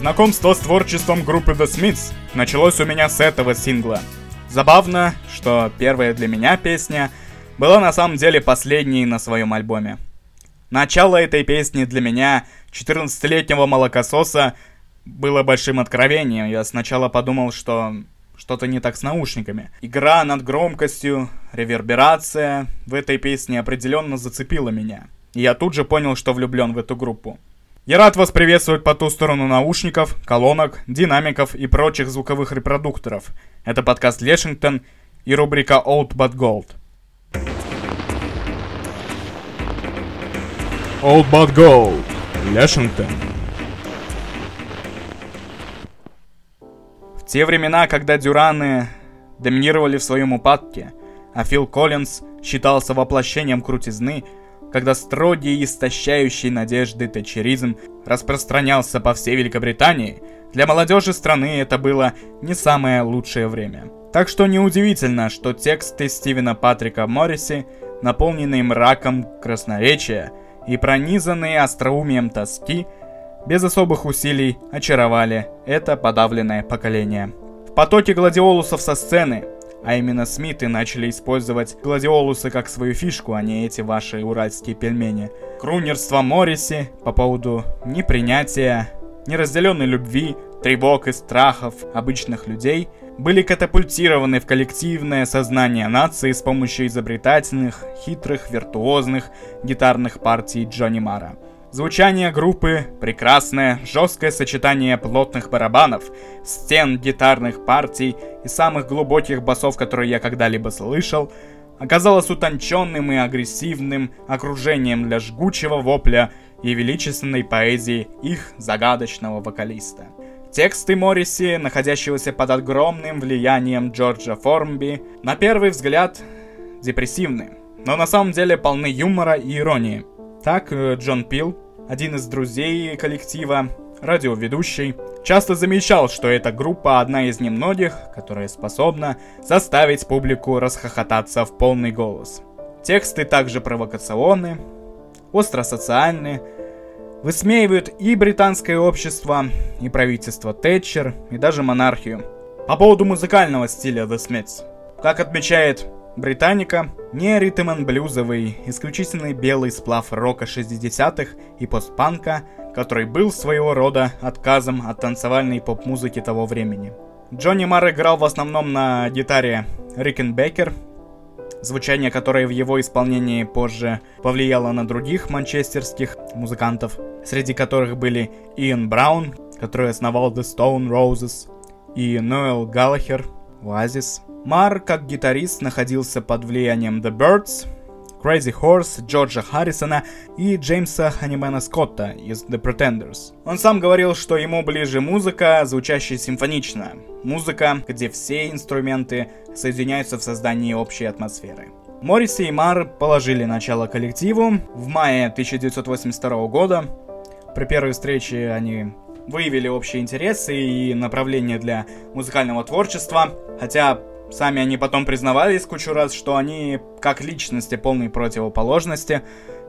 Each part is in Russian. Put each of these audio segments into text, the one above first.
Знакомство с творчеством группы The Smiths началось у меня с этого сингла. Забавно, что первая для меня песня была на самом деле последней на своем альбоме. Начало этой песни для меня, 14-летнего молокососа, было большим откровением. Я сначала подумал, что что-то не так с наушниками. Игра над громкостью, реверберация в этой песне определенно зацепила меня. И я тут же понял, что влюблен в эту группу. Я рад вас приветствовать по ту сторону наушников, колонок, динамиков и прочих звуковых репродукторов. Это подкаст Лешингтон и рубрика Old But Gold. Old But Gold. Лешингтон. В те времена, когда Дюраны доминировали в своем упадке, а Фил Коллинз считался воплощением крутизны, когда строгий и истощающий надежды тачеризм распространялся по всей Великобритании, для молодежи страны это было не самое лучшее время. Так что неудивительно, что тексты Стивена Патрика Морриси, наполненные мраком красноречия и пронизанные остроумием тоски, без особых усилий очаровали это подавленное поколение. В потоке гладиолусов со сцены а именно Смиты начали использовать гладиолусы как свою фишку, а не эти ваши уральские пельмени. Крунерство Морриси по поводу непринятия, неразделенной любви, тревог и страхов обычных людей были катапультированы в коллективное сознание нации с помощью изобретательных, хитрых, виртуозных гитарных партий Джонни Мара. Звучание группы прекрасное, жесткое сочетание плотных барабанов, стен гитарных партий и самых глубоких басов, которые я когда-либо слышал, оказалось утонченным и агрессивным окружением для жгучего вопля и величественной поэзии их загадочного вокалиста. Тексты Морриси, находящегося под огромным влиянием Джорджа Формби, на первый взгляд депрессивны, но на самом деле полны юмора и иронии. Так, э, Джон Пил, один из друзей коллектива, радиоведущий, часто замечал, что эта группа одна из немногих, которая способна заставить публику расхохотаться в полный голос. Тексты также провокационны, остро-социальны, высмеивают и британское общество, и правительство Тэтчер, и даже монархию. По поводу музыкального стиля The Smiths. Как отмечает Британика не ритм блюзовый, исключительный белый сплав рока 60-х и постпанка, который был своего рода отказом от танцевальной поп-музыки того времени. Джонни Марр играл в основном на гитаре Рикенбекер, звучание которое в его исполнении позже повлияло на других манчестерских музыкантов, среди которых были Иэн Браун, который основал The Stone Roses, и Ноэл Галлахер, Oasis. Мар, как гитарист, находился под влиянием The Birds, Crazy Horse, Джорджа Харрисона и Джеймса Ханимена Скотта из The Pretenders. Он сам говорил, что ему ближе музыка, звучащая симфонично. Музыка, где все инструменты соединяются в создании общей атмосферы. Морриси и Мар положили начало коллективу в мае 1982 года. При первой встрече они выявили общие интересы и направления для музыкального творчества, хотя Сами они потом признавались кучу раз, что они как личности полной противоположности.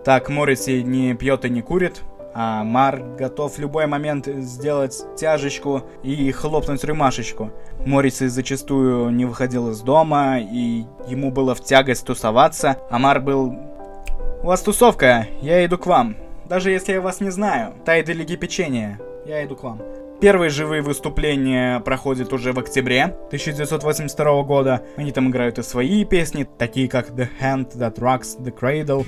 Так Морриси не пьет и не курит, а Мар готов в любой момент сделать тяжечку и хлопнуть рюмашечку. Морриси зачастую не выходил из дома, и ему было в тягость тусоваться, а Мар был... «У вас тусовка, я иду к вам. Даже если я вас не знаю. Тайды Лиги Печенья, я иду к вам». Первые живые выступления проходят уже в октябре 1982 года. Они там играют и свои песни, такие как The Hand That Rocks the Cradle.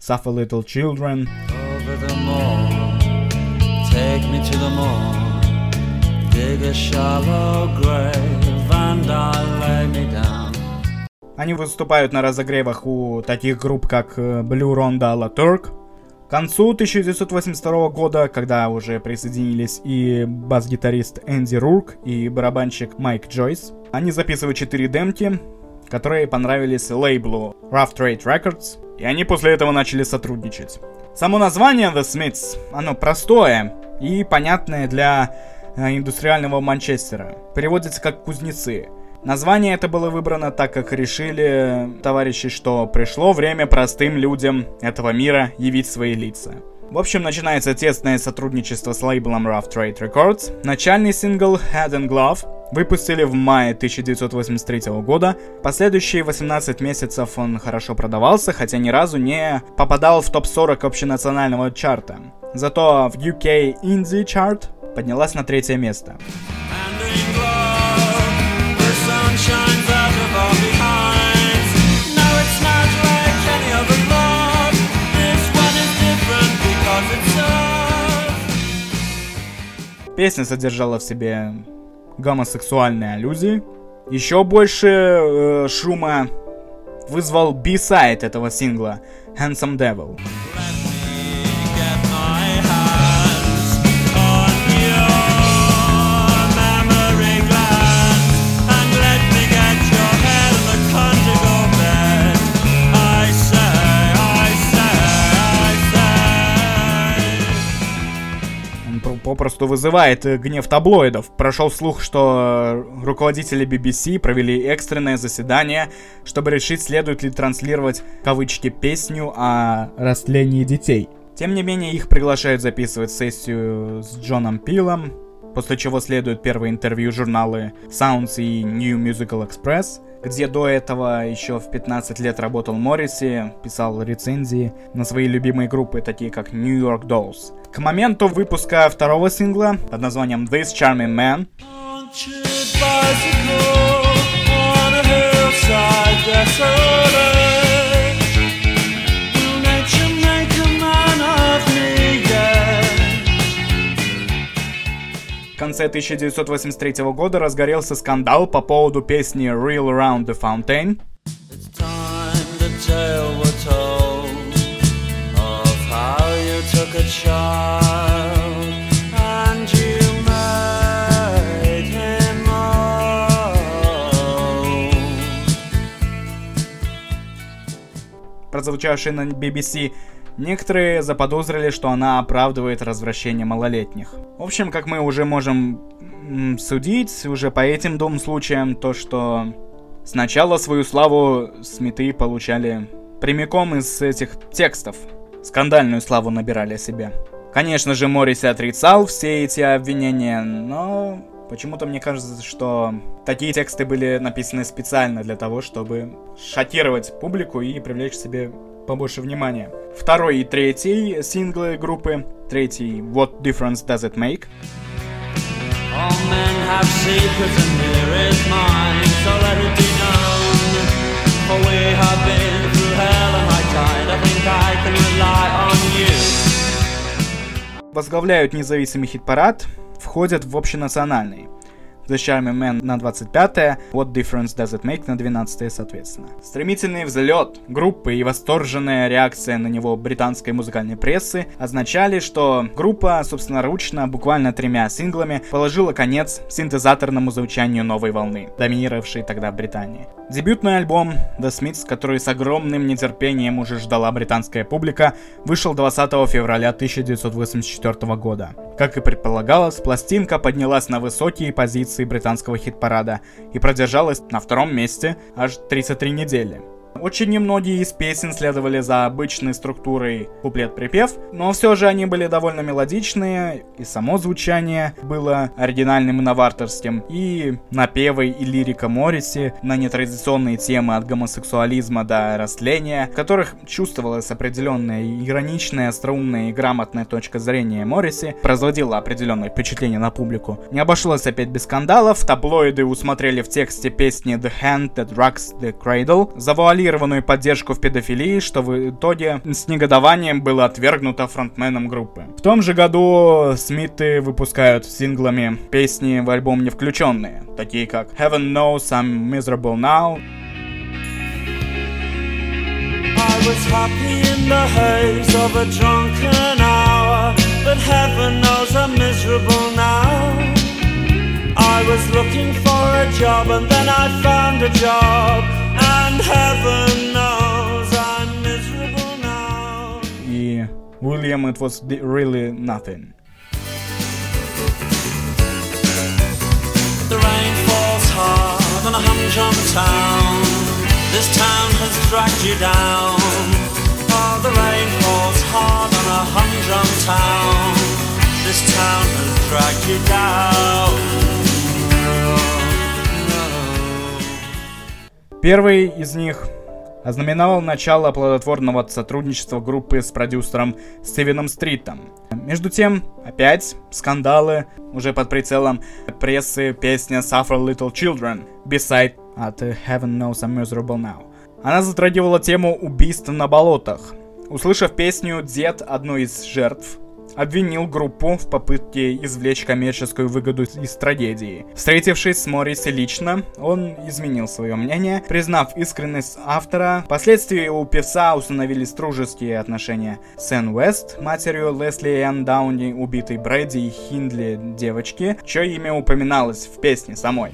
Suffer Little Children. Over the moor. Take me to the morn, dig a shallow grave and I'll lay me down. Они выступают на разогревах у таких групп, как э, Blue Ronda La Turk. К концу 1982 года, когда уже присоединились и бас-гитарист Энди Рурк и барабанщик Майк Джойс, они записывают четыре демки, которые понравились лейблу Rough Trade Records, и они после этого начали сотрудничать. Само название The Smiths, оно простое, и понятное для э, индустриального Манчестера. Переводится как «кузнецы». Название это было выбрано так, как решили товарищи, что пришло время простым людям этого мира явить свои лица. В общем, начинается тесное сотрудничество с лейблом Rough Trade Records. Начальный сингл Head and Glove выпустили в мае 1983 года. Последующие 18 месяцев он хорошо продавался, хотя ни разу не попадал в топ-40 общенационального чарта. Зато в UK Indie Chart поднялась на третье место. Песня содержала в себе гомосексуальные аллюзии. Еще больше э, шума вызвал B-сайд этого сингла Handsome Devil. Попросту вызывает э, гнев таблоидов. Прошел слух, что э, руководители BBC провели экстренное заседание, чтобы решить, следует ли транслировать, кавычки, песню о растлении детей. Тем не менее, их приглашают записывать сессию с Джоном Пилом, после чего следует первое интервью журналы Sounds и New Musical Express, где до этого еще в 15 лет работал Морриси, писал рецензии на свои любимые группы, такие как New York Dolls. К моменту выпуска второго сингла под названием This Charming Man В конце 1983 года разгорелся скандал по поводу песни Real Around the Fountain. Прозвучавшей на BBC, некоторые заподозрили, что она оправдывает развращение малолетних. В общем, как мы уже можем судить, уже по этим двум случаям, то, что сначала свою славу Смиты получали прямиком из этих текстов, скандальную славу набирали себе. Конечно же, Морриси отрицал все эти обвинения, но почему-то мне кажется, что такие тексты были написаны специально для того, чтобы шокировать публику и привлечь к себе побольше внимания. Второй и третий синглы группы. Третий What Difference Does It Make? All men have secrets and here is mine, so let it be known. For we have been возглавляют независимый хит-парад, входят в общенациональный. The Charming Man на 25-е, What Difference Does It Make на 12-е, соответственно. Стремительный взлет группы и восторженная реакция на него британской музыкальной прессы означали, что группа собственноручно, буквально тремя синглами, положила конец синтезаторному звучанию новой волны, доминировавшей тогда Британии. Дебютный альбом The Smiths, который с огромным нетерпением уже ждала британская публика, вышел 20 февраля 1984 года. Как и предполагалось, пластинка поднялась на высокие позиции позиции британского хит-парада и продержалась на втором месте аж 33 недели. Очень немногие из песен следовали за обычной структурой куплет-припев, но все же они были довольно мелодичные, и само звучание было оригинальным и новаторским, и напевы и лирика Морриси на нетрадиционные темы от гомосексуализма до растления, в которых чувствовалась определенная ироничная, остроумная и грамотная точка зрения Морриси, производила определенное впечатление на публику. Не обошлось опять без скандалов, таблоиды усмотрели в тексте песни The Hand That Rocks the Cradle, завуалировали завуалированную поддержку в педофилии, что в итоге с негодованием было отвергнуто фронтменом группы. В том же году Смиты выпускают синглами песни в альбом не включенные, такие как Heaven Knows I'm Miserable Now, I was happy in the haze of a drunken hour, but heaven knows I'm miserable now. I was looking for a job and then I found a job. Yeah, William, it was really nothing. The rain falls hard on a humdrum town. This town has dragged you down. Oh, the rain falls hard on a humdrum town. This town has dragged you down. Первый из них ознаменовал начало плодотворного сотрудничества группы с продюсером Стивеном Стритом. Между тем, опять скандалы, уже под прицелом прессы песня Suffer Little Children, beside от Heaven Knows I'm Miserable Now. Она затрагивала тему убийств на болотах. Услышав песню, дед одной из жертв обвинил группу в попытке извлечь коммерческую выгоду из трагедии. Встретившись с Морриси лично, он изменил свое мнение, признав искренность автора. Впоследствии у певца установились дружеские отношения с Энн Уэст, матерью Лесли Энн Дауни, убитой Брэди и Хиндли девочки, чье имя упоминалось в песне самой.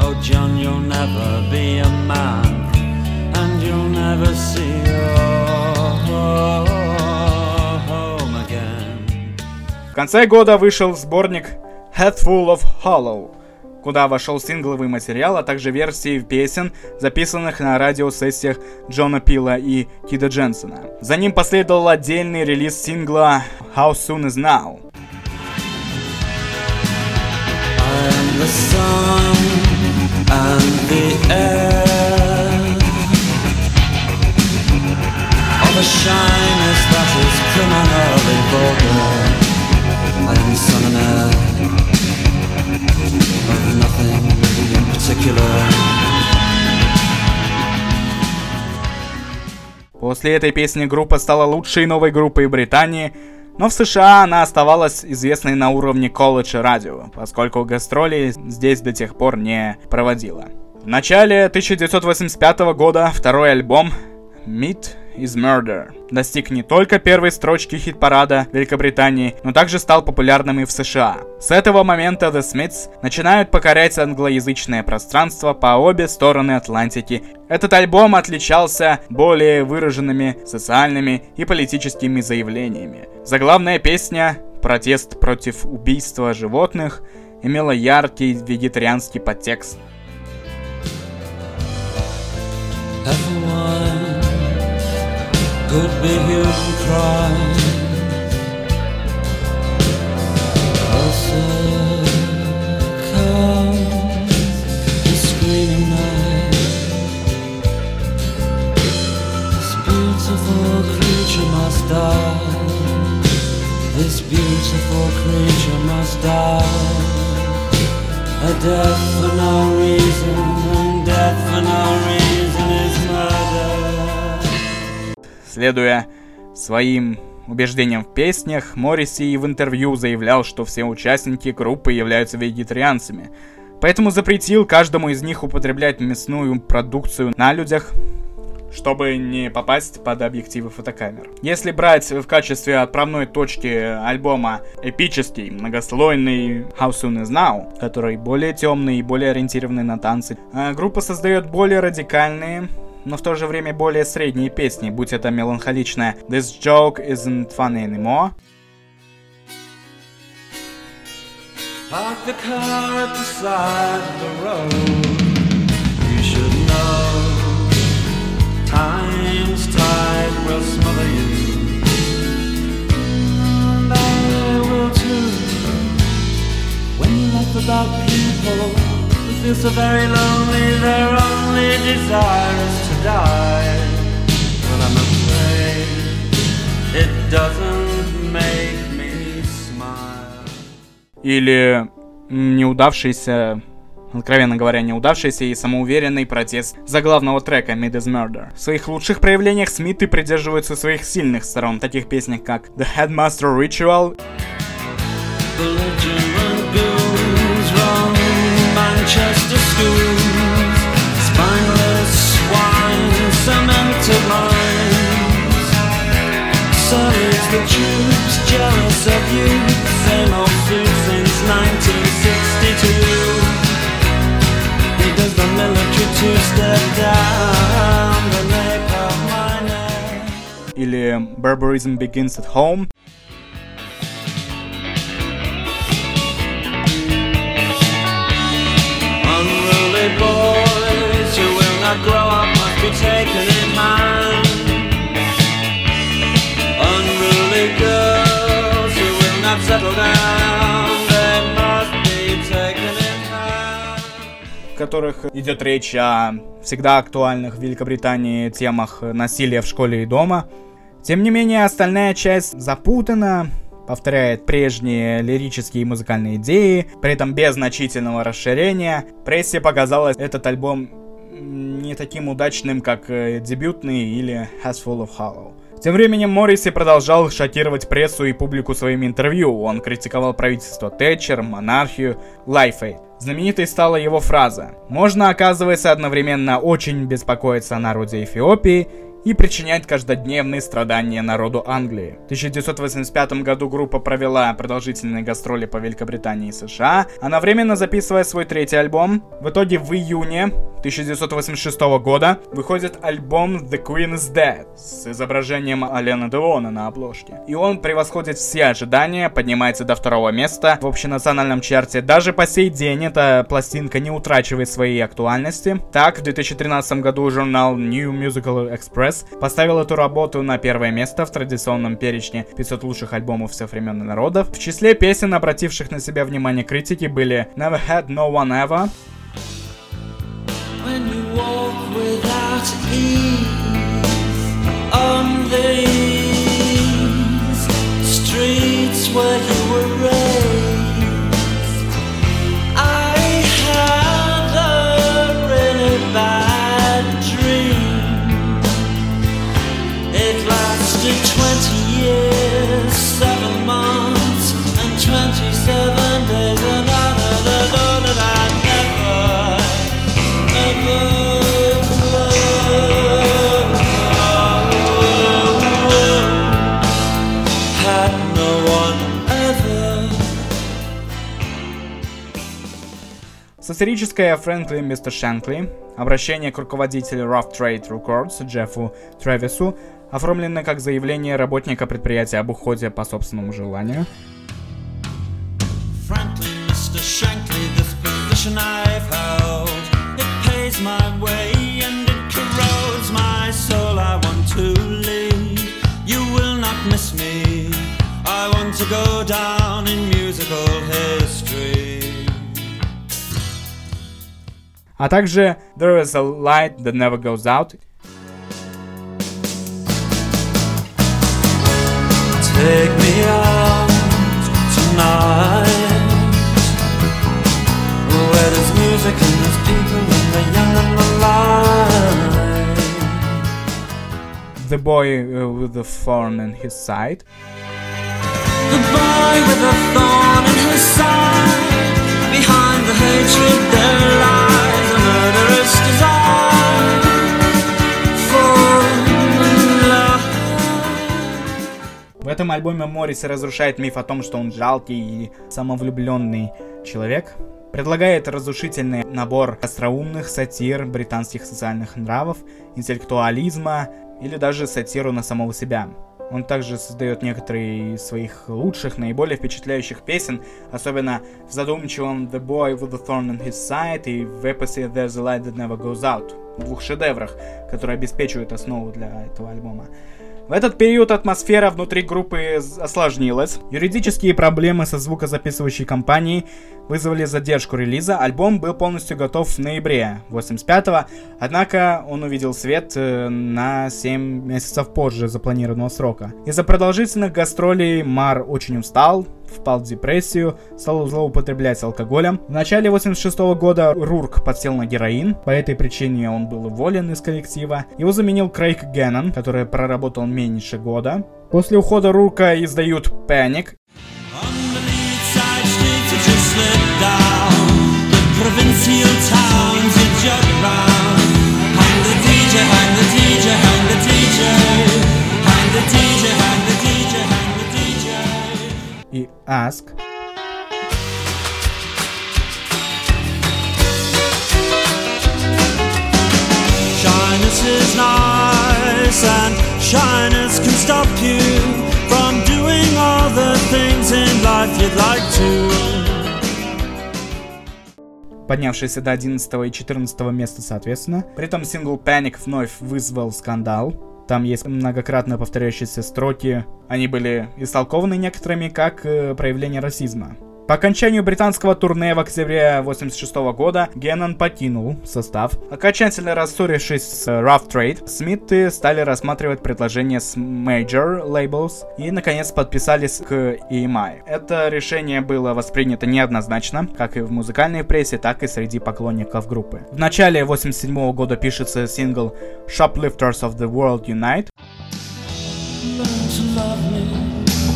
Oh, John, you'll never be a man never see your home again. В конце года вышел сборник Head Full of Hollow, куда вошел сингловый материал, а также версии песен, записанных на радиосессиях Джона Пила и Кида Дженсона. За ним последовал отдельный релиз сингла How Soon Is Now. the sun После этой песни группа стала лучшей новой группой Британии, но в США она оставалась известной на уровне колледжа радио, поскольку гастроли здесь до тех пор не проводила. В начале 1985 года второй альбом Meet is Murder достиг не только первой строчки хит-парада Великобритании, но также стал популярным и в США. С этого момента The Smiths начинают покорять англоязычное пространство по обе стороны Атлантики. Этот альбом отличался более выраженными социальными и политическими заявлениями. Заглавная песня «Протест против убийства животных» имела яркий вегетарианский подтекст. Everyone could be human cries. The screaming night. This beautiful creature must die. This beautiful creature must die. A death for no reason, and death for no reason Следуя своим убеждениям в песнях, Морриси в интервью заявлял, что все участники группы являются вегетарианцами, поэтому запретил каждому из них употреблять мясную продукцию на людях, чтобы не попасть под объективы фотокамер. Если брать в качестве отправной точки альбома эпический, многослойный How Soon Is Now, который более темный и более ориентированный на танцы, а группа создает более радикальные, но в то же время более средние песни, будь это меланхоличная This Joke Isn't Funny Anymore, Park the car at the side of the road. You should know time's tide will smother you. And I will too. When you laugh about people who feel so very lonely, their only desire is to die. But I'm afraid it doesn't make me smile. Или неудавшийся откровенно говоря, неудавшийся и самоуверенный протест заглавного трека Mid is Murder. В своих лучших проявлениях Смиты придерживаются своих сильных сторон, таких песнях как The Headmaster Ritual, Manchester schools, could jealous of you. Same old suit since 1962. He does the military two-step down the nape of my neck. Или um, barbarism begins at home. Unruly boys, you will not grow up, которых идет речь о всегда актуальных в Великобритании темах насилия в школе и дома. Тем не менее, остальная часть запутана, повторяет прежние лирические и музыкальные идеи, при этом без значительного расширения. Прессе показалось этот альбом не таким удачным, как э, дебютный или Hatful of Hollow. Тем временем Моррисси продолжал шокировать прессу и публику своими интервью. Он критиковал правительство Тэтчер, монархию, Live Aid. Знаменитой стала его фраза. «Можно, оказывается, одновременно очень беспокоиться о народе Эфиопии и причинять каждодневные страдания народу Англии. В 1985 году группа провела продолжительные гастроли по Великобритании и США, одновременно записывая свой третий альбом. В итоге в июне 1986 года выходит альбом The Queen is Dead с изображением Алена Делона на обложке. И он превосходит все ожидания, поднимается до второго места в общенациональном чарте. Даже по сей день эта пластинка не утрачивает своей актуальности. Так, в 2013 году журнал New Musical Express Express поставил эту работу на первое место в традиционном перечне 500 лучших альбомов всех времен народов. В числе песен, обративших на себя внимание критики, были Never Had No One Ever, When you walk without ease on these streets where you were raised Сатирическое Фрэнкли Мистер Шенкли, обращение к руководителю Rough Trade Records Джеффу Тревису, оформлено как заявление работника предприятия об уходе по собственному желанию. To go down in musical history. А также There is a light that never goes out. Take me out tonight Where there's music and there's people and the young and the light The boy uh, with the thorn in his side The boy with the thorn in his side Behind the hatred there lies a murderous desire В этом альбоме Моррис разрушает миф о том, что он жалкий и самовлюбленный человек, предлагает разрушительный набор остроумных сатир британских социальных нравов, интеллектуализма или даже сатиру на самого себя. Он также создает некоторые из своих лучших, наиболее впечатляющих песен, особенно в задумчивом The Boy with the Thorn in His Side и в эпосе There's a Light That Never Goes Out, двух шедеврах, которые обеспечивают основу для этого альбома. В этот период атмосфера внутри группы осложнилась. Юридические проблемы со звукозаписывающей компанией вызвали задержку релиза. Альбом был полностью готов в ноябре 85-го, однако он увидел свет э, на 7 месяцев позже запланированного срока. Из-за продолжительных гастролей Мар очень устал, впал в депрессию, стал злоупотреблять алкоголем. В начале 86 -го года Рурк подсел на героин, по этой причине он был уволен из коллектива. Его заменил Крейг Геннон, который проработал меньше года. После ухода Рурка издают Panic. provincial towns Ask. Shyness is nice and shyness can stop you from doing all the things in life you'd like to поднявшийся до 11 и 14 места соответственно. При этом сингл Panic вновь вызвал скандал. Там есть многократно повторяющиеся строки. Они были истолкованы некоторыми как э, проявление расизма. По окончанию британского турне в октябре 86 года Геннон покинул состав. Окончательно рассорившись с Rough Trade, Смиты стали рассматривать предложения с Major Labels и, наконец, подписались к EMI. Это решение было воспринято неоднозначно, как и в музыкальной прессе, так и среди поклонников группы. В начале 87 года пишется сингл Shoplifters of the World Unite.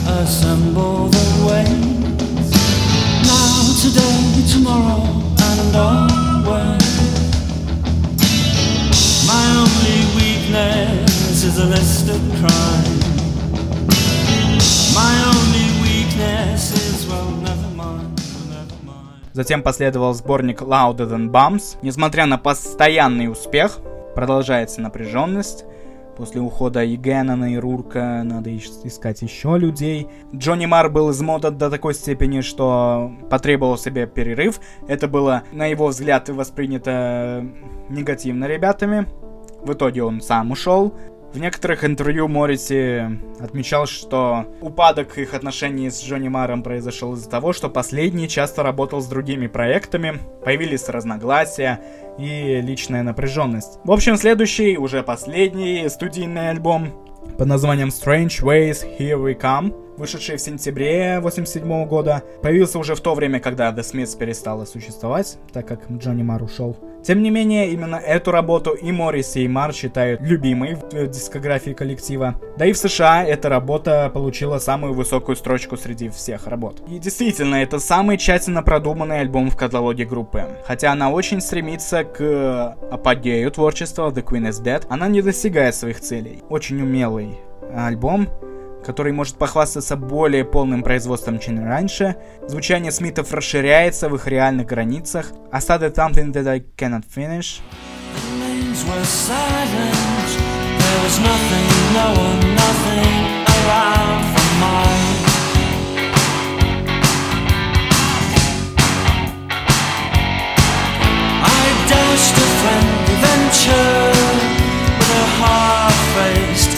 Assemble the way Затем последовал сборник Louder Than Bums. Несмотря на постоянный успех, продолжается напряженность. После ухода и Геннона, и Рурка надо искать еще людей. Джонни Мар был измотан до такой степени, что потребовал себе перерыв. Это было, на его взгляд, воспринято негативно ребятами. В итоге он сам ушел. В некоторых интервью Морриси отмечал, что упадок их отношений с Джонни Маром произошел из-за того, что последний часто работал с другими проектами, появились разногласия и личная напряженность. В общем, следующий, уже последний студийный альбом под названием Strange Ways Here We Come вышедший в сентябре 87 года, появился уже в то время, когда The Smiths перестала существовать, так как Джонни Мар ушел. Тем не менее, именно эту работу и Моррис, и Мар считают любимой в дискографии коллектива. Да и в США эта работа получила самую высокую строчку среди всех работ. И действительно, это самый тщательно продуманный альбом в каталоге группы. Хотя она очень стремится к апогею творчества The Queen is Dead, она не достигает своих целей. Очень умелый альбом, который может похвастаться более полным производством, чем раньше. Звучание Смитов расширяется в их реальных границах. Started something that I cannot finish. venture with a half-faced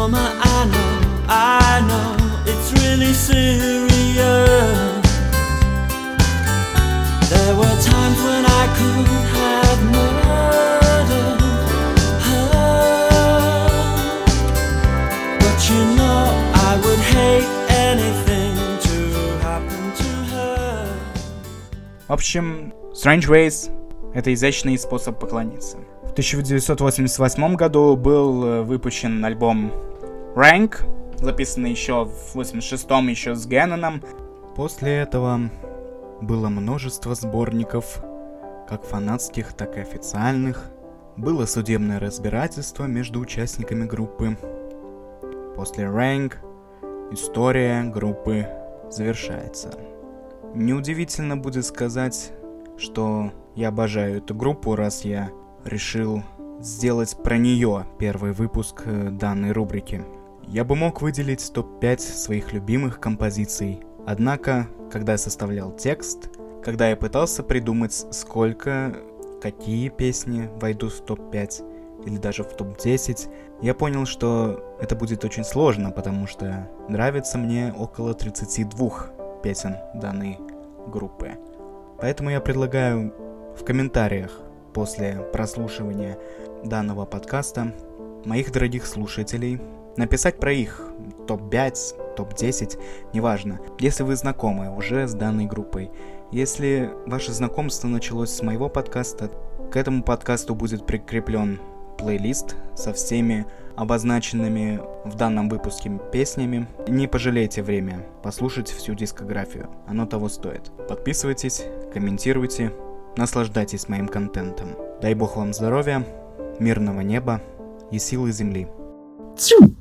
in a coma, I know, I know, it's really serious. There were times when I could have murdered her, but you know I would hate anything to happen to her. В общем, Strange Ways — это изящный способ поклониться. В 1988 году был э, выпущен альбом Rank, записанный еще в 86-м еще с Генноном. После этого было множество сборников, как фанатских, так и официальных. Было судебное разбирательство между участниками группы. После Rank история группы завершается. Неудивительно будет сказать, что я обожаю эту группу, раз я решил сделать про нее первый выпуск э, данной рубрики. Я бы мог выделить топ-5 своих любимых композиций, однако когда я составлял текст, когда я пытался придумать, сколько, какие песни войдут в топ-5 или даже в топ-10, я понял, что это будет очень сложно, потому что нравится мне около 32 песен данной группы. Поэтому я предлагаю в комментариях после прослушивания данного подкаста моих дорогих слушателей написать про их топ-5, топ-10, неважно, если вы знакомы уже с данной группой. Если ваше знакомство началось с моего подкаста, к этому подкасту будет прикреплен плейлист со всеми обозначенными в данном выпуске песнями. Не пожалейте время послушать всю дискографию, оно того стоит. Подписывайтесь, комментируйте, наслаждайтесь моим контентом. Дай бог вам здоровья, мирного неба и силы земли. Тю!